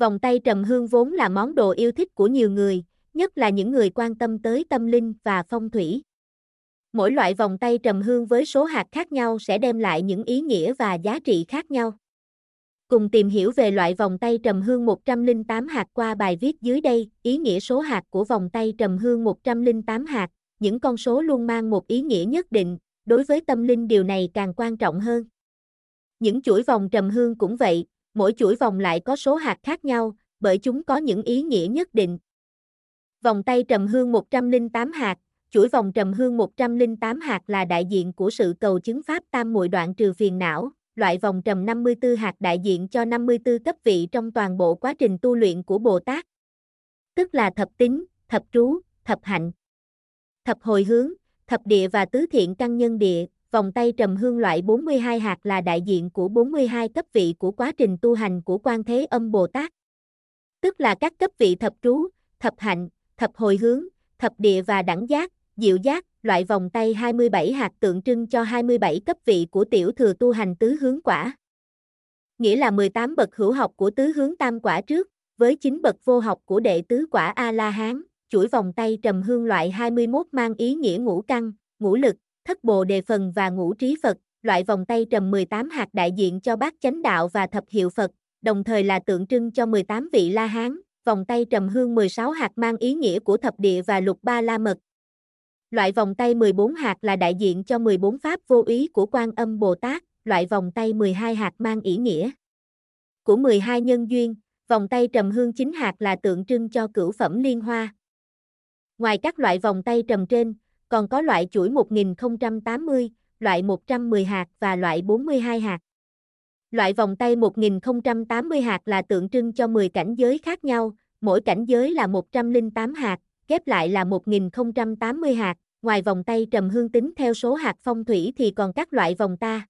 Vòng tay trầm hương vốn là món đồ yêu thích của nhiều người, nhất là những người quan tâm tới tâm linh và phong thủy. Mỗi loại vòng tay trầm hương với số hạt khác nhau sẽ đem lại những ý nghĩa và giá trị khác nhau. Cùng tìm hiểu về loại vòng tay trầm hương 108 hạt qua bài viết dưới đây, ý nghĩa số hạt của vòng tay trầm hương 108 hạt, những con số luôn mang một ý nghĩa nhất định, đối với tâm linh điều này càng quan trọng hơn. Những chuỗi vòng trầm hương cũng vậy, mỗi chuỗi vòng lại có số hạt khác nhau, bởi chúng có những ý nghĩa nhất định. Vòng tay trầm hương 108 hạt, chuỗi vòng trầm hương 108 hạt là đại diện của sự cầu chứng pháp tam muội đoạn trừ phiền não, loại vòng trầm 54 hạt đại diện cho 54 cấp vị trong toàn bộ quá trình tu luyện của Bồ Tát. Tức là thập tính, thập trú, thập hạnh, thập hồi hướng, thập địa và tứ thiện căn nhân địa, vòng tay trầm hương loại 42 hạt là đại diện của 42 cấp vị của quá trình tu hành của Quan Thế Âm Bồ Tát. Tức là các cấp vị thập trú, thập hạnh, thập hồi hướng, thập địa và đẳng giác, diệu giác, loại vòng tay 27 hạt tượng trưng cho 27 cấp vị của tiểu thừa tu hành tứ hướng quả. Nghĩa là 18 bậc hữu học của tứ hướng tam quả trước, với 9 bậc vô học của đệ tứ quả A-la-hán, chuỗi vòng tay trầm hương loại 21 mang ý nghĩa ngũ căn, ngũ lực, thất bồ đề phần và ngũ trí Phật, loại vòng tay trầm 18 hạt đại diện cho bát chánh đạo và thập hiệu Phật, đồng thời là tượng trưng cho 18 vị La Hán, vòng tay trầm hương 16 hạt mang ý nghĩa của thập địa và lục ba la mật. Loại vòng tay 14 hạt là đại diện cho 14 pháp vô ý của Quan Âm Bồ Tát, loại vòng tay 12 hạt mang ý nghĩa của 12 nhân duyên, vòng tay trầm hương 9 hạt là tượng trưng cho cửu phẩm liên hoa. Ngoài các loại vòng tay trầm trên, còn có loại chuỗi 1080, loại 110 hạt và loại 42 hạt. Loại vòng tay 1080 hạt là tượng trưng cho 10 cảnh giới khác nhau, mỗi cảnh giới là 108 hạt, ghép lại là 1080 hạt. Ngoài vòng tay trầm hương tính theo số hạt phong thủy thì còn các loại vòng ta.